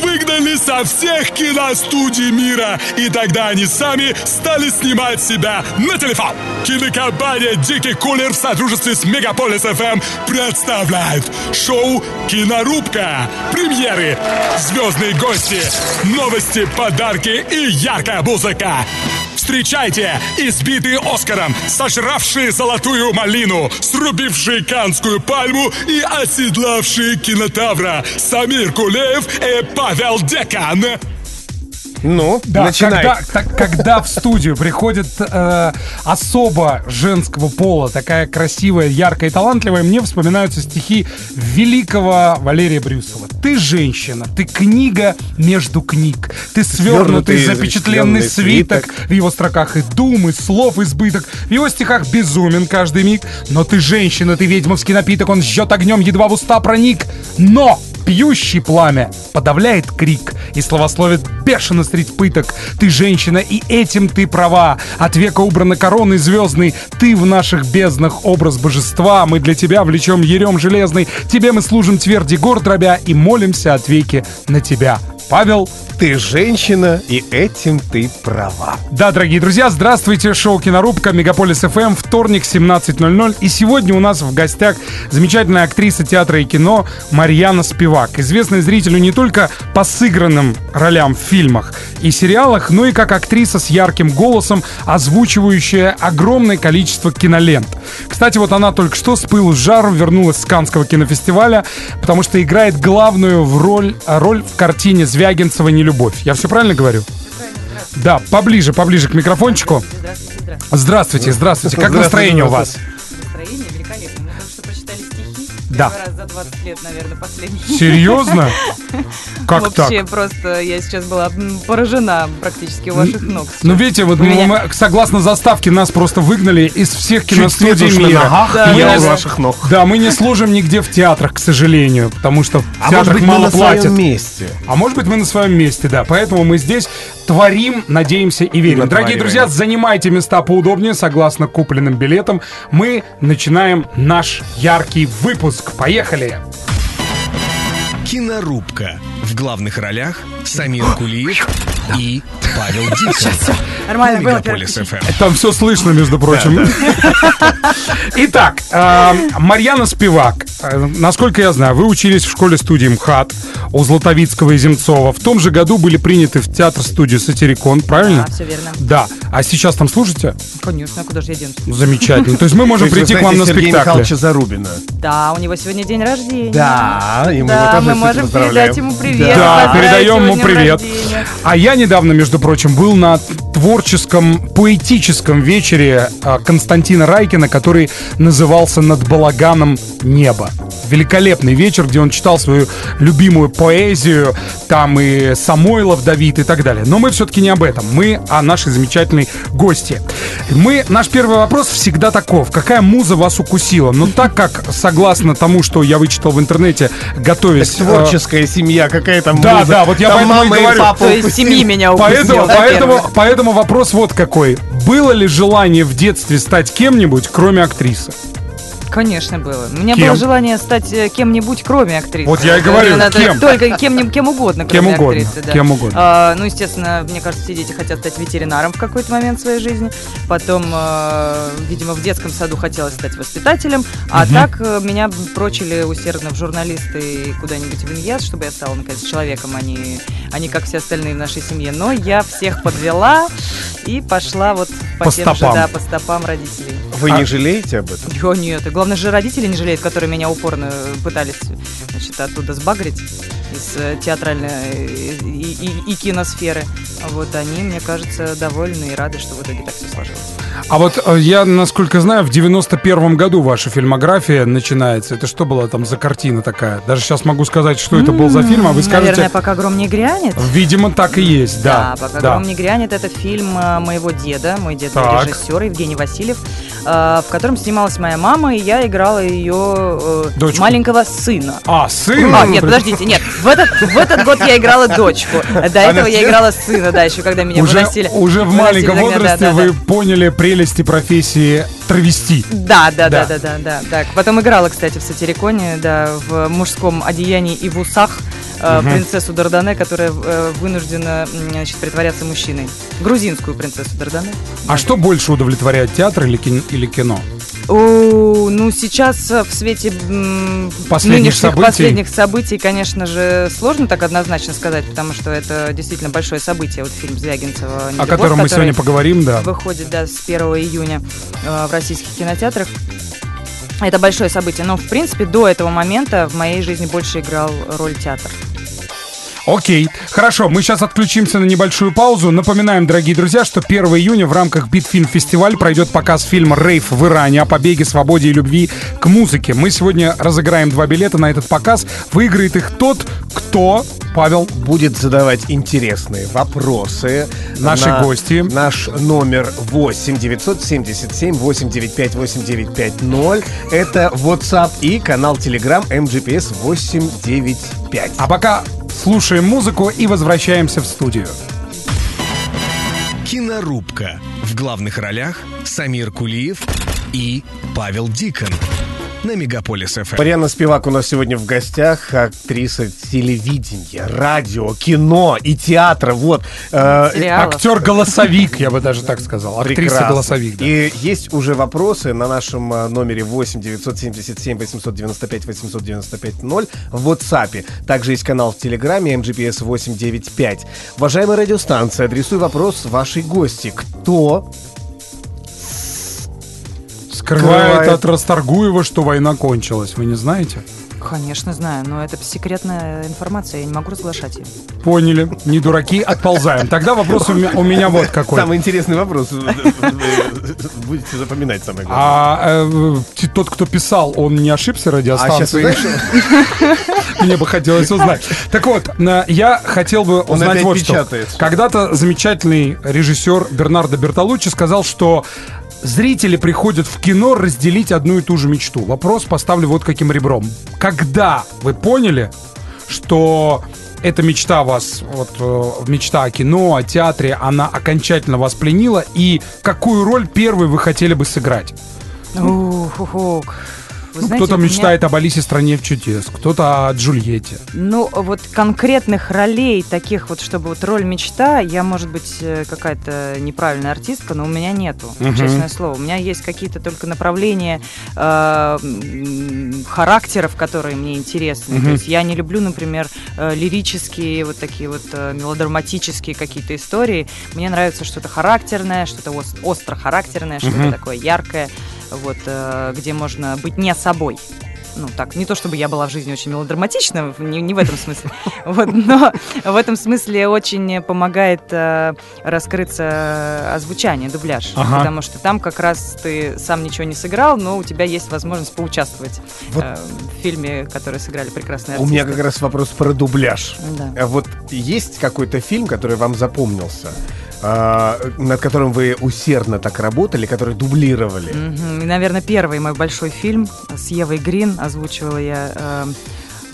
выгнали со всех киностудий мира, и тогда они сами стали снимать себя на телефон. Кинокомпания «Дикий кулер» в сотрудничестве с Мегаполис ФМ представляет шоу «Кинорубка». Премьеры, звездные гости, новости, подарки и яркая музыка. Встречайте избитые Оскаром, сожравшие золотую малину, срубившие канскую пальму и оседлавшие кинотавра Самир Кулеев и Павел Декан. Ну, Да, начинай. когда, так- когда в студию приходит э, особо женского пола, такая красивая, яркая и талантливая, мне вспоминаются стихи великого Валерия Брюсова. Ты женщина, ты книга между книг, ты свернутый, Свернутый, запечатленный свиток. В его строках и думы, слов избыток. В его стихах безумен каждый миг. Но ты женщина, ты ведьмовский напиток, он жжет огнем, едва в уста проник. Но пьющий пламя подавляет крик и словословит бешено средь пыток. Ты женщина, и этим ты права. От века убрана короной звездной. Ты в наших безднах образ божества. Мы для тебя влечем ерем железный. Тебе мы служим тверди гор дробя и молимся от веки на тебя. Павел Ты женщина, и этим ты права. да, дорогие друзья, здравствуйте, шоу «Кинорубка», Мегаполис ФМ, вторник, 17.00. И сегодня у нас в гостях замечательная актриса театра и кино Марьяна Спивак. Известная зрителю не только по сыгранным ролям в фильмах и сериалах, но и как актриса с ярким голосом, озвучивающая огромное количество кинолент. Кстати, вот она только что с пылу с жару вернулась с Канского кинофестиваля, потому что играет главную в роль, роль в картине Звягинцева «Нелюбовь». Я все правильно говорю? Да, поближе, поближе к микрофончику. Здравствуйте, здравствуйте. Здравствуйте, здравствуйте. Как Здравствуйте, настроение у вас? Да. Раз за 20 лет, наверное, последний. Серьезно? Как Вообще так? просто я сейчас была поражена практически у ваших ног. Ну, видите, вот мы, согласно заставке, нас просто выгнали из всех киностудий мира. ногах, Да, и я у ваших ног. Да, мы не служим нигде в театрах, к сожалению, потому что в А может театрах быть, мы мало на платят. своем месте? А может быть, мы на своем месте, да. Поэтому мы здесь творим, надеемся и верим. Дорогие друзья, занимайте места поудобнее, согласно купленным билетам. Мы начинаем наш яркий выпуск. Поехали! Кинорубка. В главных ролях Самир Кулиев и Павел Дикон. Нормально было. ФМ. Там все слышно, между прочим. Итак, э, Марьяна Спивак. Э, Насколько я знаю, вы учились в школе-студии МХАТ у Златовицкого и Земцова. В том же году были приняты в театр-студию «Сатирикон», правильно? Да, все верно. Да. А сейчас там служите? Конечно, а куда же я денусь? Замечательно. То есть мы можем прийти к вам на знаете Сергея спектакль. Михайловича Зарубина. Да, у него сегодня день рождения. Да, и мы можем передать ему привет. Да, поздравить передаем ему привет. рождения. А я недавно, между прочим, был на творческом, поэтическом вечере а, Константина Райкина, который назывался «Над балаганом небо». Великолепный вечер, где он читал свою любимую поэзию, там и Самойлов Давид и так далее. Но мы все-таки не об этом, мы о нашей замечательной гости. Мы, наш первый вопрос всегда таков. Какая муза вас укусила? Но так как, согласно тому, что я вычитал в интернете, готовясь... э, Творческая семья, какая Да, муза. да, вот я Там поэтому и мама говорю. папа То есть семьи меня укусил. Поэтому, да, поэтому, первый? поэтому вопрос вот какой. Было ли желание в детстве стать кем-нибудь, кроме актрисы? Конечно, было. У меня Кем? было желание стать э, кем-нибудь, кроме актрисы. Вот я и говорю, кем? Только кем, кем угодно, Кем кроме угодно, актрисы. Да. кем угодно. А, ну, естественно, мне кажется, все дети хотят стать ветеринаром в какой-то момент своей жизни. Потом, э, видимо, в детском саду хотелось стать воспитателем. А так э, меня прочили усердно в журналисты и куда-нибудь в иньяз, чтобы я стала, наконец, человеком, а не, а не как все остальные в нашей семье. Но я всех подвела и пошла вот по, По тем стопам. же, да, по стопам родителей. Вы А- не жалеете об этом? Я нет. Главное же родители не жалеют, которые меня упорно пытались значит, оттуда сбагрить из э, театральной э, и, и- и киносферы. Вот они, мне кажется, довольны и рады, что в итоге так все сложилось. А вот э, я, насколько знаю, в 91 году ваша фильмография начинается. Это что была там за картина такая? Даже сейчас могу сказать, что это был за фильм, а вы скажете... Наверное, пока гром не грянет. Видимо, так и есть, да. пока да. гром не грянет, это фильм моего деда, мой дед Так. режиссер Евгений Васильев, в котором снималась моя мама, и я играла ее э, Дочку. маленького сына. А, сын? А, нет, подождите, нет. В этот, в этот год я играла дочку. До этого я играла сына, да, еще когда меня Уже, выносили. уже в маленьком тогда, да, возрасте да, вы да. поняли прелести профессии травести. Да, да, Да. да, да, да, да. Так, потом играла, кстати, в Сатириконе, да, в мужском одеянии и в усах. Э, принцессу Дардане, которая э, вынуждена значит, притворяться мужчиной. Грузинскую принцессу Дардане. А что больше удовлетворяет, театр или кино? Или кино? О, ну, сейчас э, в свете Последних событий. последних событий, конечно же, сложно так однозначно сказать, потому что это действительно большое событие. Вот фильм Звягинцева О котором мы сегодня поговорим, да. выходит да, с 1 июня э, в российских кинотеатрах. Это большое событие, но в принципе до этого момента в моей жизни больше играл роль театр. Окей, хорошо, мы сейчас отключимся на небольшую паузу. Напоминаем, дорогие друзья, что 1 июня в рамках Битфильм Фестиваль пройдет показ фильма «Рейв в Иране» о побеге, свободе и любви к музыке. Мы сегодня разыграем два билета на этот показ. Выиграет их тот, кто... Павел, Будет задавать интересные вопросы. Наши на гости. Наш номер 8 977 895 8950. Это WhatsApp и канал Telegram MGPS 895. а пока слушаем музыку и возвращаемся в студию. Кинорубка. В главных ролях Самир Кулиев и Павел Дикон. На Мегаполис ФМ. Марьяна Спивак у нас сегодня в гостях, актриса телевидения, радио, кино и театра. Вот. Э. Актер-голосовик, я бы даже так сказал. Актриса-голосовик. да. И есть уже вопросы на нашем э, номере 8 977 895 895 0 в WhatsApp. Также есть канал в Телеграме MGPS 895. Уважаемая радиостанция, адресуй вопрос вашей гости. Кто Скрывает скрывает- от Расторгуева, что война кончилась. Вы не знаете? Конечно, знаю, но это секретная информация, я не могу разглашать ее. Поняли. Не дураки, отползаем. Тогда вопрос у меня, у меня вот какой. Самый интересный вопрос. Вы Будете запоминать самое главное. А э, тот, кто писал, он не ошибся А сейчас? Мне бы хотелось узнать. Так вот, э, я хотел бы Он узнать опять вот что. печатает. Когда-то замечательный режиссер Бернардо Бертолуччи сказал, что зрители приходят в кино разделить одну и ту же мечту. Вопрос поставлю вот каким ребром. Когда вы поняли, что эта мечта вас, вот э, мечта о кино, о театре, она окончательно вас пленила, и какую роль первой вы хотели бы сыграть? Вы Ну, кто-то меня- мечтает об Алисе в стране чудес, кто-то о Джульетте. Ну, вот конкретных ролей, таких вот, чтобы вот роль мечта, я, может быть, э, какая-то неправильная артистка, но у меня нету, Мгм. честное слово. У меня есть какие-то только направления э, характеров, которые мне интересны. Мгм. То есть я не люблю, например, э, лирические, вот такие вот э, мелодраматические какие-то истории. Мне нравится что-то характерное, что-то ос- остро характерное, что-то Мгм. такое яркое, вот, э, где можно быть не собой. Ну, так, не то чтобы я была в жизни очень мелодраматична, не, не в этом смысле. Вот, но в этом смысле очень помогает э, раскрыться озвучание, дубляж. Ага. Потому что там как раз ты сам ничего не сыграл, но у тебя есть возможность поучаствовать Вот. э, в фильме, который сыграли прекрасные У артисты. меня как раз вопрос про дубляж. Да. А Вот есть какой-то фильм, который вам запомнился, над которым вы усердно так работали, который дублировали? Мгм. И, наверное, первый мой большой фильм с Евой Грин озвучивала я, э,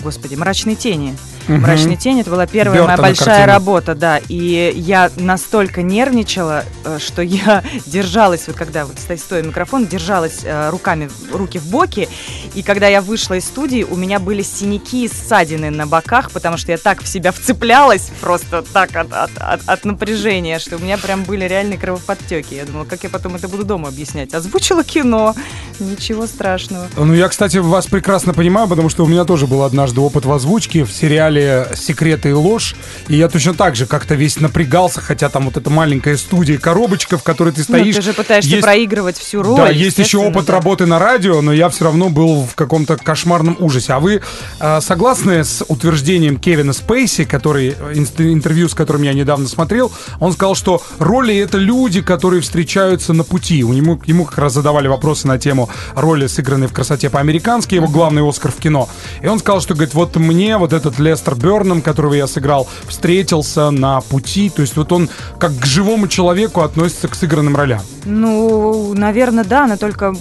господи, «Мрачные тени». Мгм. «Мрачные тени» это была первая Бёртона моя большая картина. работа, да. И я настолько нервничала, э, что я держалась, вот когда вот сто- стоя у микрофона, держалась э, руками, руки в боки. И когда я вышла из студии, у меня были синяки и ссадины на боках, потому что я так в себя вцеплялась, просто так от, от, от- от напряжения, что у меня прям были реальные кровоподтеки. Я думала, как я потом это буду дома объяснять. Озвучила кино, ничего страшного. Ну, я, кстати, вас прекрасно понимаю, потому что у меня тоже был однажды опыт в озвучке в сериале «Секреты и ложь», и я точно так же как-то весь напрягался, хотя там вот эта маленькая студия, коробочка, в которой ты Ну, стоишь. ты же пытаешься Есть- проигрывать всю роль. Да, есть еще опыт да. работы на радио, но я все равно был в каком-то кошмарном ужасе. А вы э, согласны с утверждением Кевина Спейси, который интервью, с которым я недавно смотрел, он сказал, что роли это люди, которые встречаются на пути. У него, ему как раз задавали вопросы на тему роли, сыгранной в красоте по-американски, его главный Оскар в кино. И он сказал, что говорит, вот мне вот этот Лестер Берном, которого я сыграл, встретился на пути. То есть вот он как к живому человеку относится к сыгранным ролям. Ну, наверное, да, но только,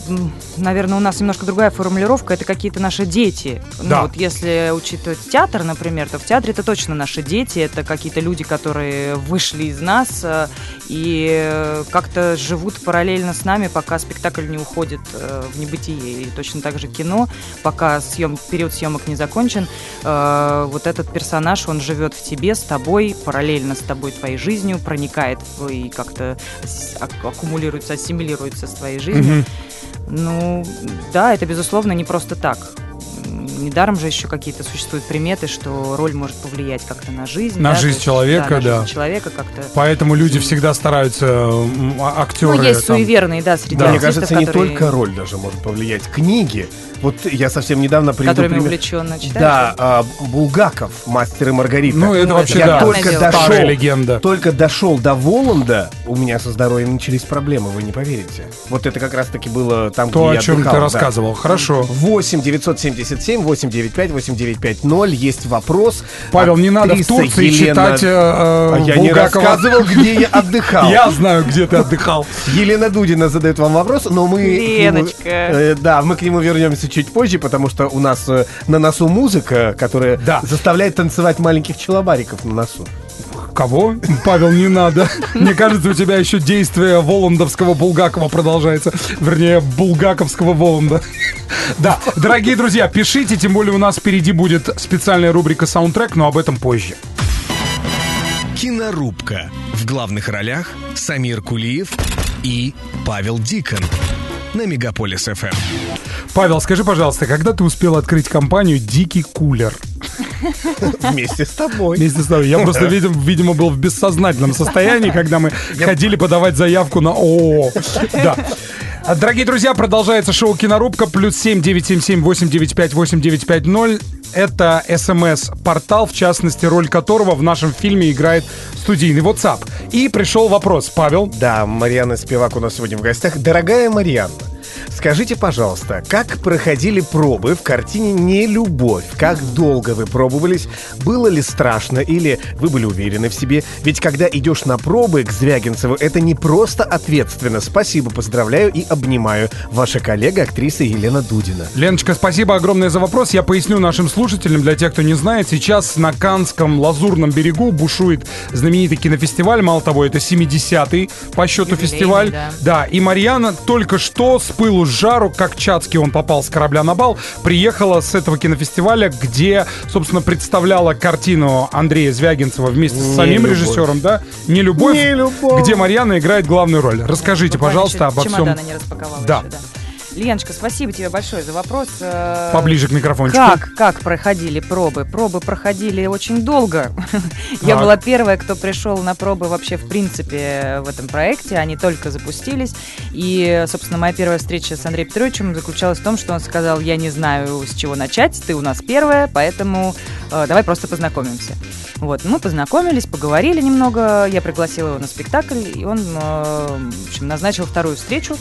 наверное, у нас немножко другая формулировка. Это какие-то наши дети. Да. Ну, вот если учитывать театр, например, то в театре это точно наши дети. Это какие-то люди, которые вышли из нас э, и э, как-то живут параллельно с нами, пока спектакль не уходит э, в небытие. И точно так же кино, пока съем, период съемок не закончен. Вот этот персонаж, он живет в тебе, с тобой, параллельно с тобой, твоей жизнью, проникает в- и как-то аккумулируется, ассимилируется с твоей жизнью. Мгм. Ну, да, это, безусловно, не просто так. Недаром же еще какие-то существуют приметы, что роль может повлиять как-то на жизнь. На да, жизнь есть, человека, на да. жизнь человека как-то. Поэтому люди всегда стараются, а- актеры... Ну, есть там, суеверные, да, среди Да. Мне артистов, кажется, не которые- только роль даже может повлиять. Книги. Вот я совсем недавно приведу которыми пример. увлеченно читаешь. Да, а, Булгаков, мастер и Маргарита. Ну, это Ну, вообще, я да, только дошел, старая легенда. только дошел до Воланда, у меня со здоровьем начались проблемы, вы не поверите. Вот это как раз-таки было там, То, где о я чем отдыхал, ты да. рассказывал. Хорошо. 8 977 895 8950 есть вопрос. Павел, не надо в Турции Елена- читать э, А я не Булгакова. рассказывал, где я отдыхал. Я знаю, где ты отдыхал. Елена Дудина задает вам вопрос, но мы... Леночка. э, да, мы к нему вернемся чуть позже, потому что у нас э, на носу музыка, которая Да. заставляет танцевать маленьких челобариков на носу. Кого? Павел, не надо. Мне кажется, у тебя еще действие Воландовского Булгакова продолжается. Вернее, Булгаковского Воланда. Да, дорогие друзья, пишите, тем более у нас впереди будет специальная рубрика «Саундтрек», но об этом позже. Кинорубка. В главных ролях Самир Кулиев и Павел Дикон. На Мегаполис ФМ. Павел, скажи, пожалуйста, когда ты успел открыть компанию «Дикий кулер»? Вместе с тобой. Вместе с тобой. Я просто, видим, видимо, был в бессознательном состоянии, когда мы ходили подавать заявку на ООО. Да. Дорогие друзья, продолжается шоу «Кинорубка». Плюс семь девять семь семь восемь девять пять восемь девять пять ноль. Это СМС-портал, в частности, роль которого в нашем фильме играет студийный WhatsApp. И пришел вопрос. Павел, Да, Марьяна Спивак у нас сегодня в гостях. Дорогая Марьяна, скажите, пожалуйста, как проходили пробы в картине «Не любовь»? Как долго вы пробовались? Было ли страшно или вы были уверены в себе? Ведь когда идешь на пробы к Звягинцеву, это не просто ответственно. Спасибо, поздравляю и обнимаю. Ваша коллега, актриса Елена Дудина. Леночка, спасибо огромное за вопрос. Я поясню нашим слушателям, для тех, кто не знает, сейчас на Канском Лазурном берегу бушует знаменитый кинофестиваль. Мало того, это 70-й по счету Юбилейный, фестиваль. да. и Марьяна только что с пылу с жару, как Чацкий он попал с корабля на бал, приехала с этого кинофестиваля, где, собственно, представляла картину Андрея Звягинцева вместе с «Не самим любовь». режиссером, да? «Не любовь», «Не любовь». где Марьяна играет главную роль. Расскажите, Буквально пожалуйста, обо всем не Да. еще, да. Леночка, спасибо тебе большое за вопрос. Э, поближе к микрофончику. Как, как проходили пробы? Пробы проходили очень долго. Я была первая, кто пришел на пробы вообще в принципе в этом проекте. Они только запустились. И, собственно, моя первая встреча с Андреем Петровичем заключалась в том, что он сказал, я не знаю, с чего начать, ты у нас первая, поэтому э, давай просто познакомимся. Вот, мы познакомились, поговорили немного, я пригласила его на спектакль, и он, э, в общем, назначил вторую встречу.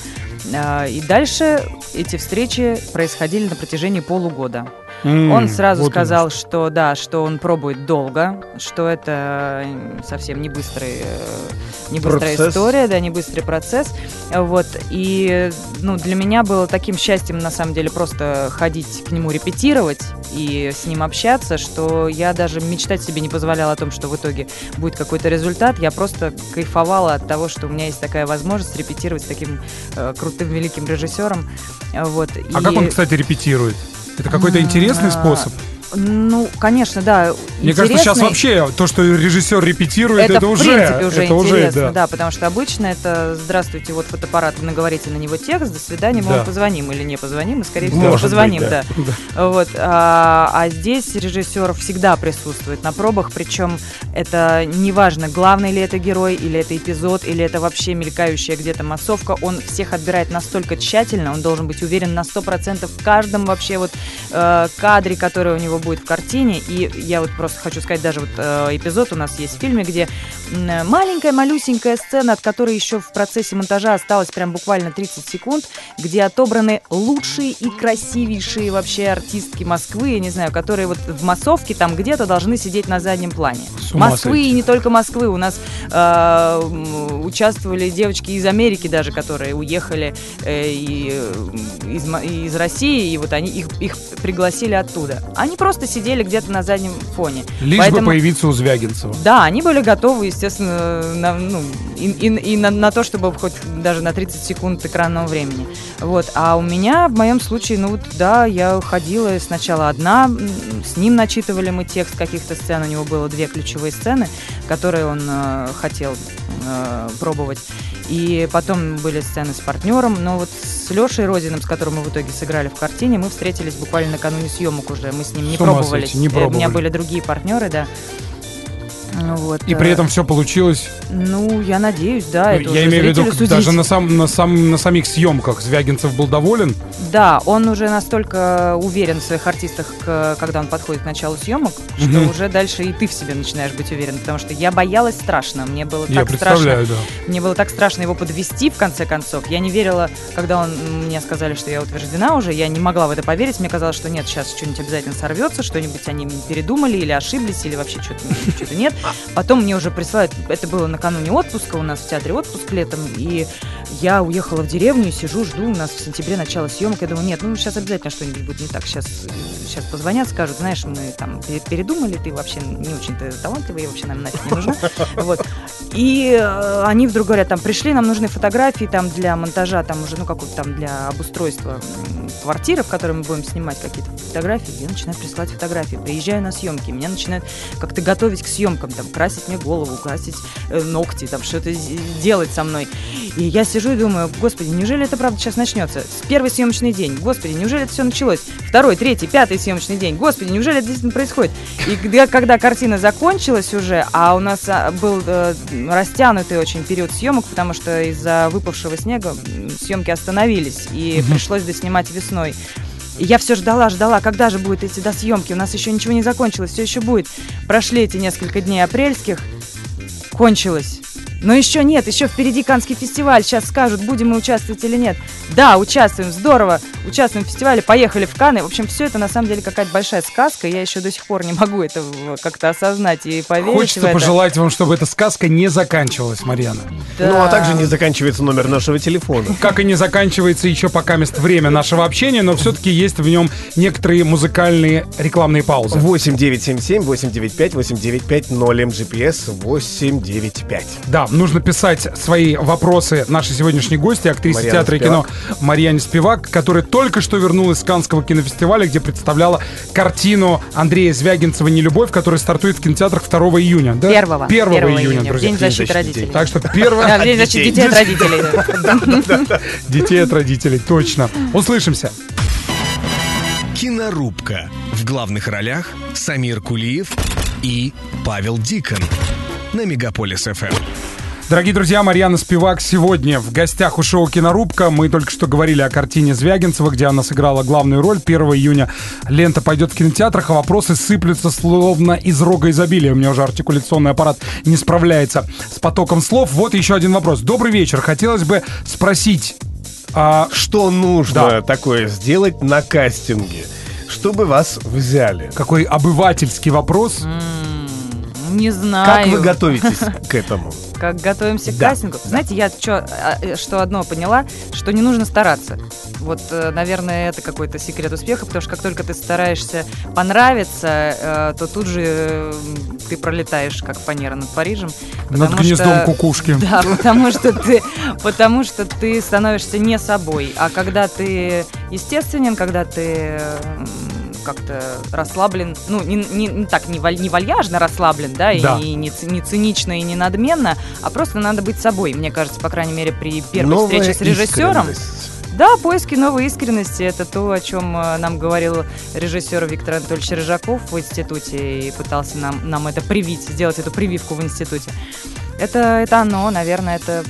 Э, И дальше эти встречи происходили на протяжении полугода. Он сразу вот сказал, что да, что он пробует долго, что это э, совсем не быстрый, э, не быстрая Процесс. история, да, не быстрый процесс. Вот. И ну, для меня было таким счастьем, на самом деле, просто ходить к нему репетировать и с ним общаться, что я даже мечтать себе не позволяла о том, что в итоге будет какой-то результат. Я просто кайфовала от того, что у меня есть такая возможность репетировать с таким э, крутым великим режиссером. Вот. А как он, кстати, репетирует? Это какой-то интересный А, способ? Ну, конечно, да. Мне кажется, сейчас интересный. вообще то, что режиссер репетирует, это, это, в уже, принципе уже это уже, да. да. потому что обычно это «Здравствуйте, вот фотоаппарат, наговорите на него текст, до свидания, мы Да. вам позвоним или не позвоним, и, скорее всего, Может быть, позвоним, да. да. Вот, а, а здесь режиссер всегда присутствует на пробах, причем это неважно, главный ли это герой, или это эпизод, или это вообще мелькающая где-то массовка, он всех отбирает настолько тщательно, он должен быть уверен на 100% в каждом вообще вот э, кадре, который у него будет в картине, и я вот просто хочу сказать, даже вот э, эпизод у нас есть в фильме, где маленькая малюсенькая сцена, от которой еще в процессе монтажа осталось прям буквально 30 секунд, где отобраны лучшие и красивейшие вообще артистки Москвы, я не знаю, которые вот в массовке там где-то должны сидеть на заднем плане. Москвы сойти. и не только Москвы. У нас э, участвовали девочки из Америки даже, которые уехали э, и, э, из, из России, и вот они их, их пригласили оттуда. Они просто сидели где-то на заднем фоне. Лишь Поэтому- бы появиться у Звягинцева. Да, они были готовы, естественно, на, ну, и, и- и на, на то, чтобы хоть даже на 30 секунд экранного времени. Вот. А у меня, в моем случае, ну вот, да, я ходила сначала одна, с ним начитывали мы текст каких-то сцен, у него было две ключевые сцены, которые он э, хотел э, пробовать. И потом были сцены с партнером, но вот с Лешей Розиным, с которым мы в итоге сыграли в картине, мы встретились буквально накануне съемок уже, мы с ним не пробовались. сойти, не Э, У меня пробовали. были другие партнеры, да. Ну Вот, И при э, этом все получилось. ну, я надеюсь, да. Ну, это я имею в виду, судить. даже на, сам, на, сам, на самих съемках Звягинцев был доволен. Да, он уже настолько уверен в своих артистах, когда он подходит к началу съемок, что Мгм. уже дальше и ты в себе начинаешь быть уверен. Потому что я боялась страшно. Мне было я так страшно. да. Мне было так страшно его подвести в конце концов. Я не верила, когда он мне сказали, что я утверждена уже. Я не могла в это поверить. Мне казалось, что нет, сейчас что-нибудь обязательно сорвется, что-нибудь они передумали или ошиблись, или вообще что-то что нет. Потом мне уже присылают, это было накануне отпуска, у нас в театре отпуск летом, и я уехала в деревню сижу, жду, у нас в сентябре начало съемок. Я думаю, нет, ну сейчас обязательно что-нибудь будет не так. Сейчас, сейчас позвонят, скажут, знаешь, мы там пе- передумали, ты вообще не очень-то талантливый, и вообще нам нафиг не нужна. Вот. И э, они вдруг говорят, там, пришли, нам нужны фотографии там для монтажа, там уже, ну, какой-то там для обустройства квартиры, в которой мы будем снимать какие-то фотографии. Я начинаю присылать фотографии, приезжаю на съемки, меня начинают как-то готовить к съемкам, там, красить мне голову, красить э, ногти, там, что-то делать со мной. И я сижу и думаю, господи, неужели это правда сейчас начнется? С первый съемочный день, господи, неужели это все началось? Второй, третий, пятый съемочный день, господи, неужели это действительно происходит? И когда, когда картина закончилась уже, а у нас а, был э, растянутый очень период съемок, потому что из-за выпавшего снега съемки остановились, и пришлось доснимать весной. Я все ждала, ждала, когда же будет эти досъемки, у нас еще ничего не закончилось, все еще будет. Прошли эти несколько дней апрельских, кончилось. Но еще нет, еще впереди Канский фестиваль. Сейчас скажут, будем мы участвовать или нет. Да, участвуем, здорово. Участвуем в фестивале, поехали в Каны. В общем, все это на самом деле какая-то большая сказка. Я еще до сих пор не могу это как-то осознать и поверить в Хочется это. пожелать вам, чтобы эта сказка не заканчивалась, Марьяна. Да. Ну, а также не заканчивается номер нашего телефона. Как и не заканчивается еще пока мест время нашего общения, но все-таки есть в нем некоторые музыкальные рекламные паузы. 8977 895 8950 МГПС 895. Да, нужно писать свои вопросы нашей сегодняшней гости, актрисе Марьяна театра и кино Марьяне Спивак, которая только что вернулась с Канского кинофестиваля, где представляла картину Андрея Звягинцева «Нелюбовь», которая стартует в кинотеатрах 2 июня. Да? Первого. 1 Первого июня, в друзья. День защиты родителей. Так что Да, первое... в День защиты детей от родителей. Детей от родителей, точно. Услышимся. Кинорубка. В главных ролях Самир Кулиев и Павел Дикон. На Мегаполис ФМ. Дорогие друзья, Марьяна Спивак сегодня в гостях у шоу «Кинорубка». Мы только что говорили о картине Звягинцева, где она сыграла главную роль. 1 июня лента пойдет в кинотеатрах, а вопросы сыплются словно из рога изобилия. У меня уже артикуляционный аппарат не справляется с потоком слов. Вот еще один вопрос. Добрый вечер. Хотелось бы спросить, а, Что нужно Да. такое сделать на кастинге, чтобы вас взяли? какой обывательский вопрос. Не знаю. Как вы готовитесь к этому? Как готовимся к Да. кастингу. Знаете, я чё, а, э, что одно поняла, что не нужно стараться. Вот, э, наверное, это какой-то секрет успеха, потому что как только ты стараешься понравиться, э, то тут же ты пролетаешь, как фанера над Парижем. Над гнездом что- кукушки. Да, потому что ты, потому что ты становишься не собой, а когда ты естественен, когда ты как-то расслаблен, ну не, не- не так не, валь- не вальяжно расслаблен, да, и Да. не, не не цинично и не надменно, а просто надо быть собой. Мне кажется, по крайней мере, при первой Новая встрече с режиссером. искренность. Да, поиски новой искренности это то, о чем э, нам говорил режиссер Виктор Анатольевич Рыжаков в институте и пытался нам, нам это привить, сделать эту прививку в институте. Это, это оно, наверное, это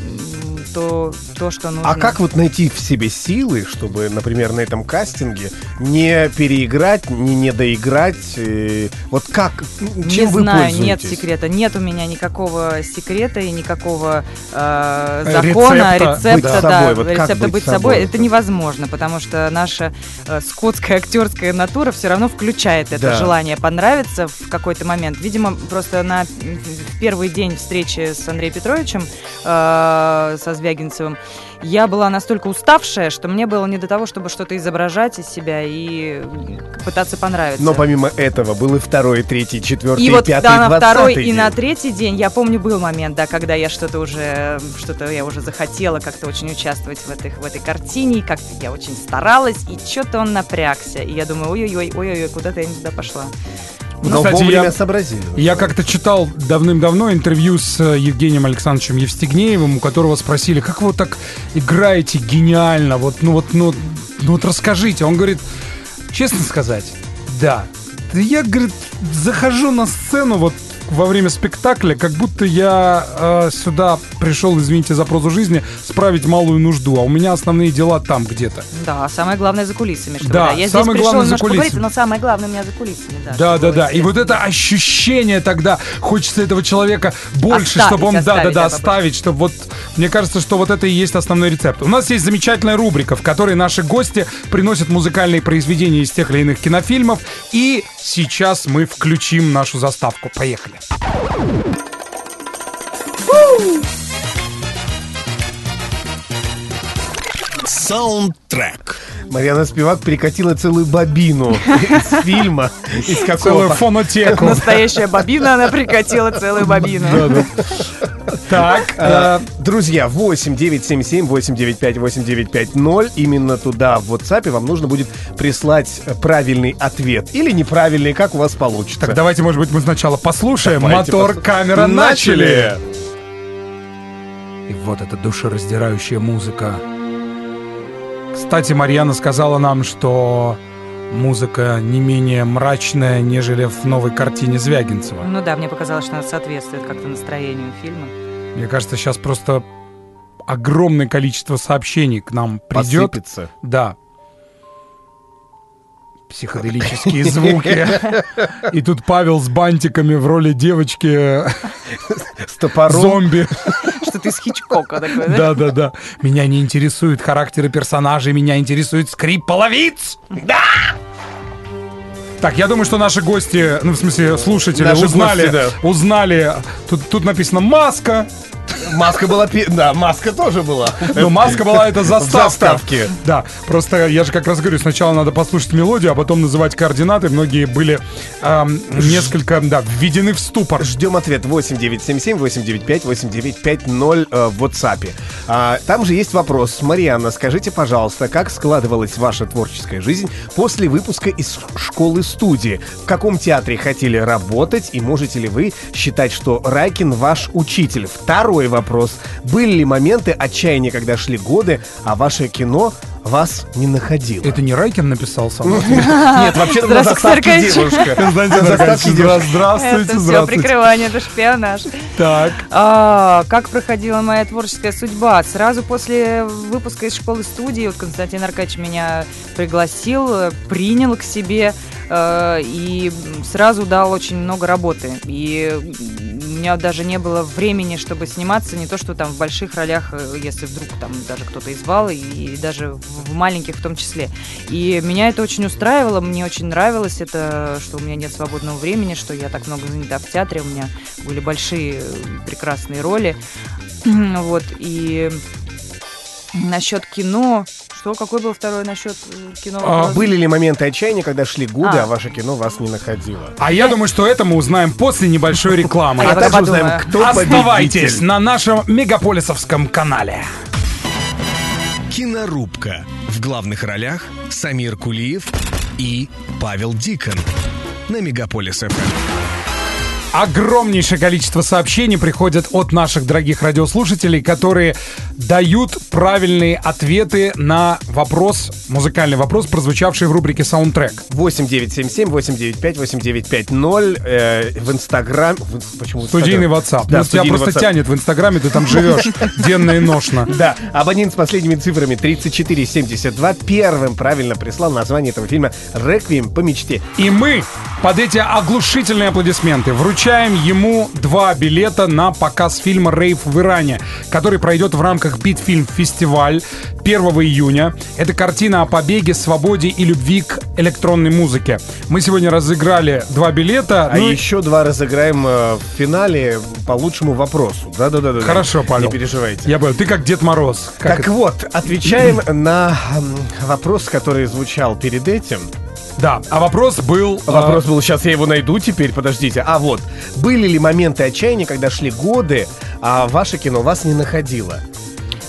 м, то, то, что нужно. А как вот найти в себе силы, чтобы, например, на этом кастинге не переиграть, не недоиграть? э, Вот как? Чем не вы знаю, пользуетесь? нет секрета. Нет у меня никакого секрета и никакого э, закона, Рецепта. рецепта, Быть да, собой. Вот рецепта быть быть собой? собой. Это невозможно, потому что наша э, скотская актерская натура все равно включает это Да. желание понравиться в какой-то момент. Видимо, просто на в первый день встречи с Андреем Петровичем, э, со Звягинцевым, я была настолько уставшая, что мне было не до того, чтобы что-то изображать из себя и пытаться понравиться. Но помимо этого был и второй, и третий, и четвертый, И и вот пятый, да, и на второй и день. на третий день, я помню, был момент, да, когда я что-то уже, что-то я уже захотела как-то очень участвовать в этой, в этой картине, и как-то я очень старалась, и что-то он напрягся. И я думаю, ой-ой-ой, ой-ой, куда-то я не туда пошла. Но Кстати, вовремя я- сообразили. Я как-то читал давным-давно интервью с э, Евгением Александровичем Евстигнеевым, у которого спросили, как вы так играете гениально, вот, ну вот, ну, ну вот расскажите. Он говорит, честно сказать. Да Я, говорит, захожу на сцену вот во время спектакля, как будто я э, сюда пришел, извините за прозу жизни, справить малую нужду, а у меня основные дела там где-то. Да, самое главное за кулисами. Чтобы, Да, да, я самое здесь главное за кулисами. поговорить, но самое главное у меня за кулисами, да. Да, да, да. И вот это ощущение тогда, хочется этого человека больше, Оставить, чтобы он, да, да, оставить, да, да, оставить, чтобы вот, мне кажется, что вот это и есть основной рецепт. У нас есть замечательная рубрика, в которой наши гости приносят музыкальные произведения из тех или иных кинофильмов, и сейчас мы включим нашу заставку. Поехали. Саундтрек. Марьяна Спивак перекатила целую бобину из фильма, из Целую какого фонотеку. Настоящая бобина, она прикатила целую бобину. Так, Э, Друзья, 8 977 895 8950. Именно туда, в WhatsApp, вам нужно будет прислать э, правильный ответ. Или неправильный, как у вас получится. так давайте, может быть, мы сначала послушаем. Мотор, камера, начали! И вот эта душераздирающая музыка. Кстати, Марьяна сказала нам, что музыка не менее мрачная, нежели в новой картине Звягинцева. Ну да, мне показалось, что она соответствует как-то настроению фильма. Мне кажется, сейчас просто огромное количество сообщений к нам придет. Посыпется. Да. Психоделические звуки. И тут Павел с бантиками в роли девочки С топором. зомби. Что-то из Хичкока такое, да? Да, да, да. Меня не интересуют характеры персонажей, меня интересует скрип половиц. Да! Так, я думаю, что наши гости, ну, в смысле, слушатели, Наши узнали, гости, да. узнали. Тут, тут написано маска. Маска была... Да, маска тоже была. Но маска была это заставка. Заставки. Да, просто я же как раз говорю, сначала надо послушать мелодию, а потом называть координаты. Многие были эм, несколько, да, введены в ступор. Ждем ответ 8977 895 8950 э, в WhatsApp. А, там же есть вопрос. Марьяна, скажите, пожалуйста, как складывалась ваша творческая жизнь после выпуска из школы-студии? В каком театре хотели работать и можете ли вы считать, что Райкин ваш учитель? Второй вопрос. Были ли моменты отчаяния, когда шли годы, а ваше кино вас не находило? Это не Райкин написал сам? Нет, вообще на Здравствуйте, заставке девушка. Здравствуйте, Это все здравствуйте. прикрывание, это шпионаж. Так, А, как проходила моя творческая судьба? Сразу после выпуска из школы студии вот Константин Аркадьевич меня пригласил, принял к себе э, и сразу дал очень много работы. И меня даже не было времени, чтобы сниматься, не то что там в больших ролях, э, если вдруг там даже кто-то и звал, и, и даже в, в маленьких в том числе. И меня это очень устраивало, мне очень нравилось это, что у меня нет свободного времени, что я так много занята в театре, у меня были большие э, прекрасные роли. Вот, и насчет кино... Что, какой был второй насчет э, кино? А? Были ли моменты отчаяния, когда шли годы, А. а ваше кино вас не находило? а я думаю, что это мы узнаем после небольшой рекламы. А также узнаем, кто Оставайтесь на нашем мегаполисовском канале. Кинорубка. В главных ролях Самир Кулиев и Павел Дикон. На Мегаполис ФМ. Огромнейшее количество сообщений приходит от наших дорогих радиослушателей, которые дают правильные ответы на вопрос, музыкальный вопрос, прозвучавший в рубрике «Саундтрек». 8977 895 8950 э, в Инстаграм. в- Почему Студийный? WhatsApp. Да, ну, тебя просто WhatsApp. тянет в Инстаграме, ты там живешь денно и ношно. Да, абонент с последними цифрами 3472 первым правильно прислал название этого фильма «Реквием по мечте». И мы под эти оглушительные аплодисменты вручаем ему два билета на показ фильма «Рейв в Иране», который пройдет в рамках Битфильм Фестиваль 1 июня. Это картина о побеге, свободе и любви к электронной музыке. Мы сегодня разыграли два билета. А ну еще два разыграем э, в финале по лучшему вопросу. Да-да-да. Хорошо, Павел. Не переживайте. Я понял, ты как Дед Мороз. Как так это? вот, отвечаем на вопрос, который звучал перед этим. Да, а вопрос был... э, Вопрос был, сейчас я его найду теперь, подождите. А вот, были ли моменты отчаяния, когда шли годы, а ваше кино вас не находило?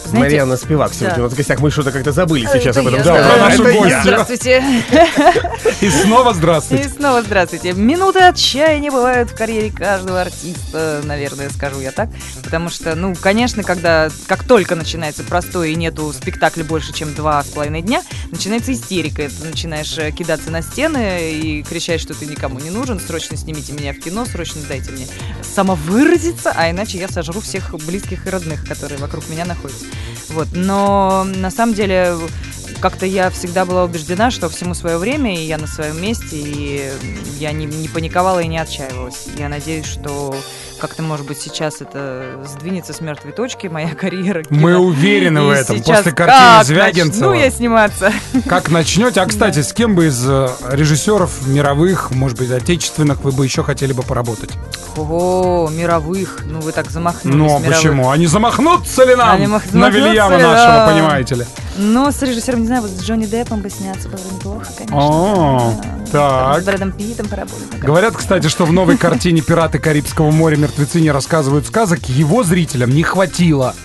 Знаете, Марьяна Спивак сегодня да. у нас в гостях. Мы что-то как-то забыли сейчас Это об этом. Да, да. нашу это я. Здравствуйте. И снова И здравствуйте. снова здравствуйте. Минуты отчаяния бывают в карьере каждого артиста, наверное, скажу я так. Потому что, ну, конечно, когда как только начинается простой и нету спектакля больше, чем два с половиной дня, начинается истерика. Ты начинаешь э, кидаться на стены и кричать, что ты никому не нужен, срочно снимите меня в кино, срочно дайте мне самовыразиться, а иначе я сожру всех близких и родных, которые вокруг меня находятся. Вот. Но на самом деле как-то я всегда была убеждена, что всему свое время, и я на своем месте, и я не, не паниковала и не отчаивалась. Я надеюсь, что как-то, может быть, сейчас это сдвинется с мертвой точки, моя карьера. Мы кино. уверены в И этом. сейчас После картины Звягинцева. я сниматься. Как начнете? А, кстати, с кем бы из э, режиссеров мировых, может быть, отечественных, вы бы еще хотели бы поработать? Ого, мировых. Ну, вы так замахнулись. Ну, а почему? Они замахнутся ли нам Они мах- на Вильяма нашего, понимаете ли? Ну, с режиссером, не знаю, вот с Джонни Деппом бы сняться было неплохо, конечно. О, так. С Брэдом Питтом поработать. Говорят, кстати, что в новой картине «Пираты Карибского моря. Мертвецы не рассказывают сказок» его зрителям не хватило.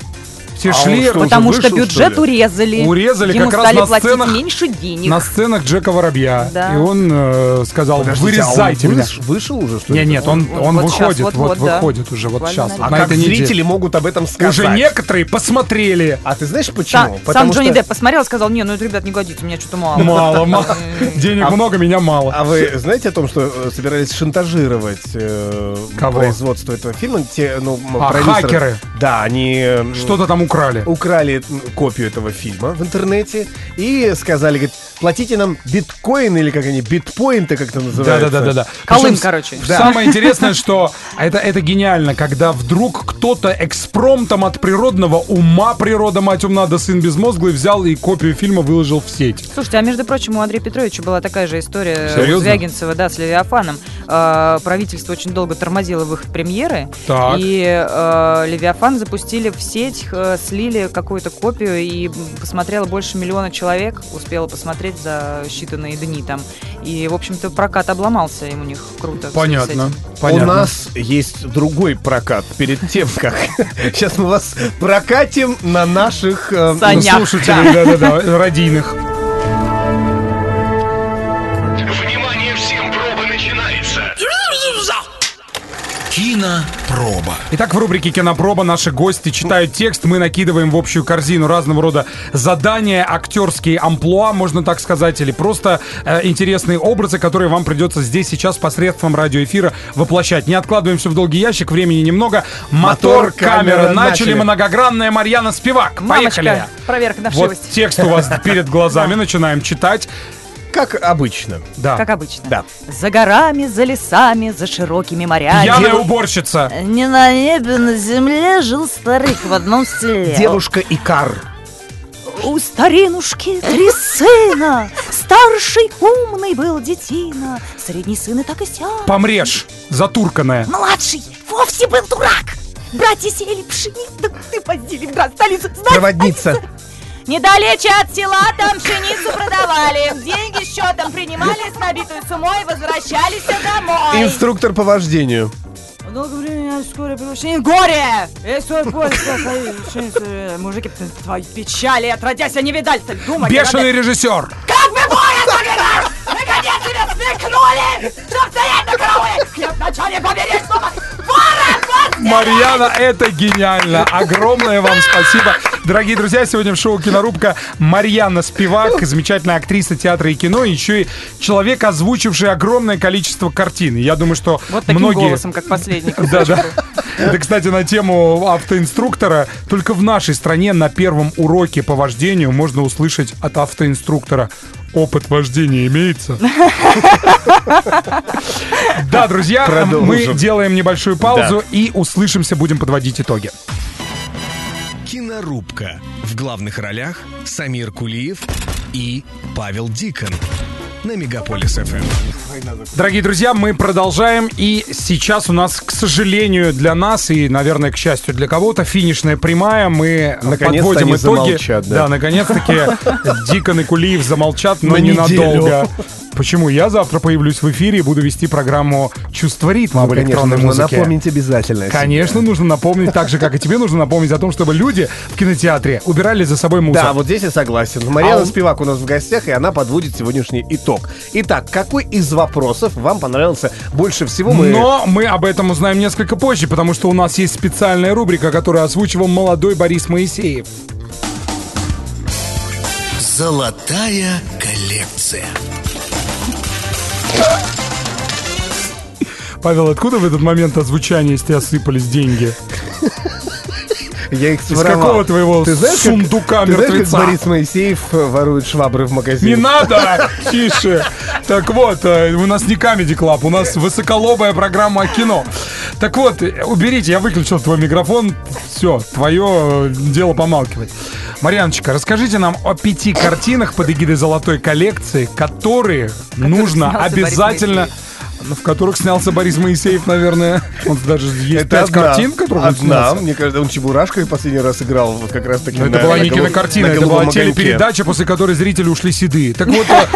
Все А шли он что, Потому что вышел, бюджет что ли? урезали. Урезали Ему как раз стали на платить сценах- меньше денег. на сценах Джека Воробья. Да. И он э, сказал, Подождите, а он вырезайте меня. выш- Вышел уже, что ли? Не, нет, он, Он- он, вот выходит, вот, вот-вот, да. выходит уже вот сейчас. вот А на как неделе. зрители могут об этом сказать? Уже некоторые посмотрели. А ты знаешь почему? сам Джонни Депп посмотрел и сказал, не, ну это, ребят, не годится, мне что-то мало. Мало, мало. Денег А- много, меня мало. А вы знаете о том, что э, собирались шантажировать э, производство этого фильма? Те, ну, А, хакеры? Да, они э, Что-то там украли. украли копию этого фильма в интернете и сказали, говорит, платите нам биткоин или как они, битпоинты, как это называется. Да-да-да-да. Колым, короче. Самое интересное, что это, это гениально, когда вдруг кто-то экспромтом от природного ума, природа, мать умна, да сын безмозглый, взял и копию фильма выложил в сеть. Слушайте, а между прочим, у Андрея Петровича была такая же история Серьезно? у Звягинцева, да, с Левиафаном. А, правительство очень долго тормозило выход премьеры, Так. и а, Левиафан запустили в сеть, а, слили какую-то копию, и м, посмотрело больше миллиона человек, успело посмотреть за считанные дни там. И, в общем-то, прокат обломался им у них круто. Понятно. Понятно. У нас есть другой прокат перед тем, как сейчас мы вас прокатим на наших э. Слушателей, да-да-да, радийных. Внимание всем, проба начинается. Кинопроба. Итак, в рубрике «Кинопроба» наши гости читают текст, мы накидываем в общую корзину разного рода задания, актерские амплуа, можно так сказать, или просто э, интересные образы, которые вам придется здесь сейчас посредством радиоэфира воплощать. Не откладываем все в долгий ящик, времени немного. Мотор, Мотор, камера, камера, начали. начали. многогранная Марьяна Спивак. Мамочка, Поехали. проверка на Вот вшивость. текст у вас перед глазами, начинаем читать. Как обычно. Да. Как обычно. Да. За горами, за лесами, за широкими морями. Пьяная уборщица. Не на небе, на земле жил старик в одном селе. Девушка Икар. У старинушки три сына. Старший умный был детина. Средний сын и так и сяк. Помрешь, затурканная. Младший вовсе был дурак. Братья сеяли пшеницу, ты возили в град столицу. Знать Проводница. Недалече от села там пшеницу продавали. Деньги счетом принимали с набитую сумой, возвращались домой. Инструктор по вождению. Долго времени скоро превращение горе! И. Мужики, твои печали отродясь, я не видали, думать. Бешеный режиссер. Как вы огнали! Наконец тебя смекнули! Чтоб стоять на карауле! Хлеб вначале поберечь, дома Марьяна, это гениально. Огромное вам спасибо. Дорогие друзья, сегодня в шоу «Кинорубка» Марьяна Спивак, замечательная актриса театра и кино, еще и человек, озвучивший огромное количество картин. Я думаю, что Вот таким многие... голосом, как последний. Да, да. Это, кстати, на тему автоинструктора. Только в нашей стране на первом уроке по вождению можно услышать от автоинструктора Опыт вождения имеется? Да, друзья, мы делаем небольшую паузу и услышимся, будем подводить итоги. Кинорубка. В главных ролях Самир Кулиев и Павел Дикон. На Мегаполис ФМ. Дорогие друзья, мы продолжаем. И сейчас у нас, к сожалению, для нас и, наверное, к счастью для кого-то, финишная прямая. Мы Наконец-то подводим они итоги. замолчат, да. наконец-таки Дикон и Кулиев замолчат, но На ненадолго. Почему? Я завтра появлюсь в эфире и буду вести программу «Чувство ритма» об Ну, Конечно, электронной нужно музыке. напомнить обязательно. Конечно, нужно напомнить, так же, как и тебе нужно напомнить о том, чтобы люди в кинотеатре убирали за собой мусор. Да, вот здесь я согласен. Марьяна А он- Спивак у нас в гостях, и она подводит сегодняшний итог. Итак, какой из вопросов вам понравился больше всего? Мы... Но мы об этом узнаем несколько позже, потому что у нас есть специальная рубрика, которую озвучивал молодой Борис Моисеев. Золотая коллекция. Павел, откуда в этот момент озвучания из тебя сыпались деньги? Я их Из своровал. какого твоего Ты знаешь, как- сундука ты знаешь, как мертвеца? Борис Моисеев э, ворует швабры в магазине? Не надо! Тише! Так вот, э, у нас не Comedy Club, у нас высоколобая программа о кино. Так вот, уберите, я выключил твой микрофон. Все, твое э, дело помалкивать. Марьяночка, расскажите нам о пяти картинах под эгидой золотой коллекции, которые нужно обязательно... Ну, в которых снялся Борис Моисеев, наверное. Он даже есть пять одна- картин, в которых он снялся. мне кажется, он Чебурашкой последний раз играл вот как раз таки Но на- это была на не голуб- кинокартина, на это была огоньке. телепередача, после которой зрители ушли седые. Так вот, э,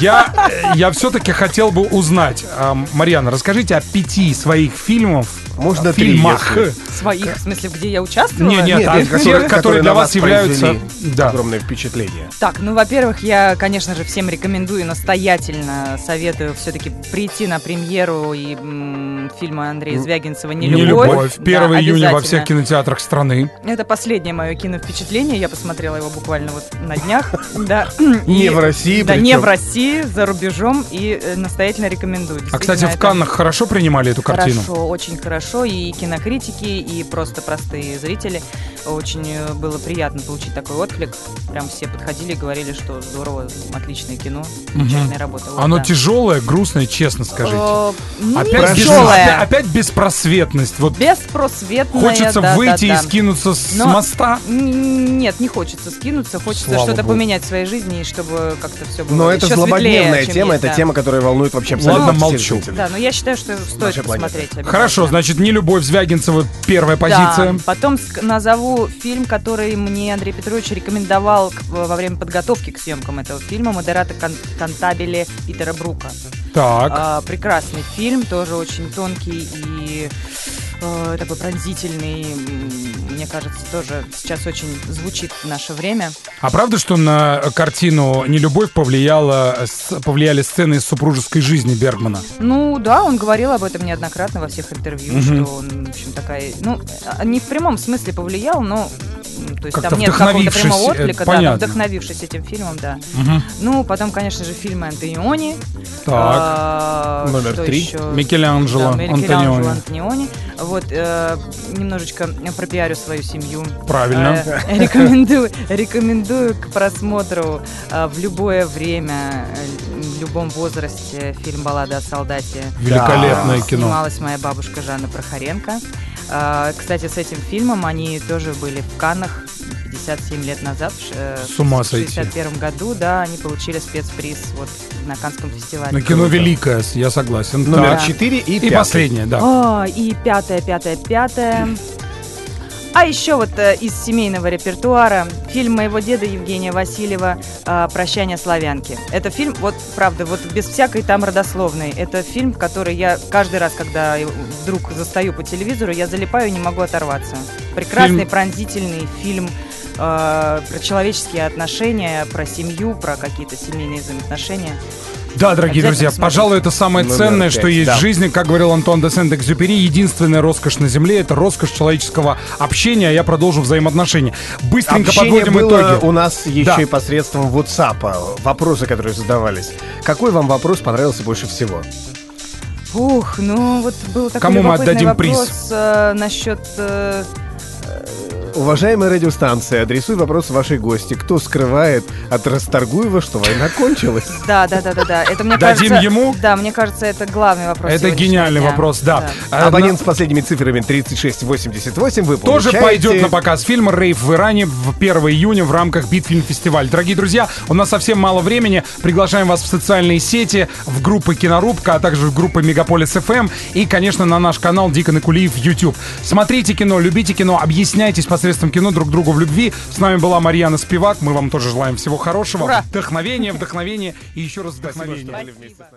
я, э, я все-таки хотел бы узнать, а, Марьяна, расскажите о пяти своих фильмов, Можно три, фильмах. если. Своих, в смысле, где я участвовала? Не, нет, Нет, а нет, тех, которые, для на вас являются... Да. Огромное впечатление. Так, ну, во-первых, я, конечно же, всем рекомендую, настоятельно советую все-таки прийти на премьеру и м, фильма Андрея Звягинцева «Не Не любовь». любовь. 1 Да, июня во всех кинотеатрах страны. Это последнее мое киновпечатление. Я посмотрела его буквально вот на днях. Да. Не в России, Да, не в России, за рубежом. И э, настоятельно рекомендую. А, кстати, в Каннах хорошо принимали эту картину? Хорошо, очень хорошо. И кинокритики, и просто простые зрители. Очень э, было приятно получить такой отклик. Прям все подходили и говорили, что здорово, отличное кино, замечательная работа. Вот, Оно да. тяжелое, грустное, честно скажите. Э, Опять, без- тяжелое. опять беспросветность. Вот Беспросветная, хочется да, выйти да, и скинуться с Но- моста. Нет, не хочется скинуться, хочется что-то поменять в своей жизни, и чтобы как-то все было Но это злободневная светлее, тема, есть, это да. тема, которая волнует вообще абсолютно Ладно, молчу. Да, но я считаю, что стоит Наша посмотреть. Хорошо, значит, не любовь Звягинцева первая Да, позиция. потом ск- фильм, который мне Андрей Петрович рекомендовал во время подготовки к съемкам этого фильма «Модерата кон- Кантабеле» Питера Брука. Так. А, прекрасный фильм, тоже очень тонкий и э, такой пронзительный. Мне кажется, тоже сейчас очень звучит в наше время. А правда, что на картину «Нелюбовь» повлияла, повлияли сцены из супружеской жизни Бергмана? Ну да, он говорил об этом неоднократно во всех интервью, что он, в общем, такая, ну, не в прямом смысле повлиял, но то есть Как-то там нет какого-то прямого э, отклика, да, но вдохновившись этим фильмом, да. Ну, потом, конечно же, фильмы Антониони. Так. А, Номер три. еще? Микеланджело, Да, Антониони. Антониони. Вот, э, немножечко пропиарю свою семью. Правильно. Э, рекомендую, рекомендую к просмотру э, в любое время, э, в любом возрасте фильм «Баллада о солдате». Великолепное А, кино. Снималась моя бабушка Жанна Прохоренко. А, Кстати, с этим фильмом они тоже были в Каннах 57 лет назад, в э, С ума в сойти. 61 году, да, они получили спецприз вот на Канском фестивале. Ну, кино великое, я согласен. Номер Так. 4 и, И пятый. последнее, да. А, и пятое, пятое, пятое. А еще вот э, из семейного репертуара фильм моего деда Евгения Васильева э, «Прощание славянки». Это фильм, вот правда, вот без всякой там родословной. Это фильм, который я каждый раз, когда вдруг застаю по телевизору, я залипаю и не могу оторваться. Прекрасный, Фильм- пронзительный фильм э, про человеческие отношения, про семью, про какие-то семейные взаимоотношения. Да, дорогие друзья, посмотрите. пожалуй, это самое Номер ценное, пять, что есть да. в жизни. Как говорил Антон де Сент-Экзюпери, единственная роскошь на Земле — это роскошь человеческого общения. А Я продолжу взаимоотношения. Быстренько Общение подводим было итоги. у нас еще Да. и посредством WhatsApp. Вопросы, которые задавались. Какой вам вопрос понравился больше всего? Ух, ну вот был такой Кому мы отдадим приз? вопрос э, насчет... э, Уважаемая радиостанция, адресуй вопрос вашей гости. Кто скрывает от Расторгуева, что война кончилась? Да, да, да, да, да. Это мне Дадим кажется. ему? Да, мне кажется, это главный вопрос. Это гениальный дня. вопрос, да. А, Абонент с последними цифрами 3688 вы Тоже получаете. пойдет на показ фильма «Рейв в Иране» в 1 июня в рамках Битфильм фестиваль. Дорогие друзья, у нас совсем мало времени. Приглашаем вас в социальные сети, в группы Кинорубка, а также в группы Мегаполис ФМ и, конечно, на наш канал Дикон и Кулиев в YouTube. Смотрите кино, любите кино, объясняйтесь посредством кино друг другу в любви. С нами была Марьяна Спивак. Мы вам тоже желаем всего хорошего. Ура! Вдохновения, вдохновения и еще раз вдохновения. Спасибо, что были вместе с нами.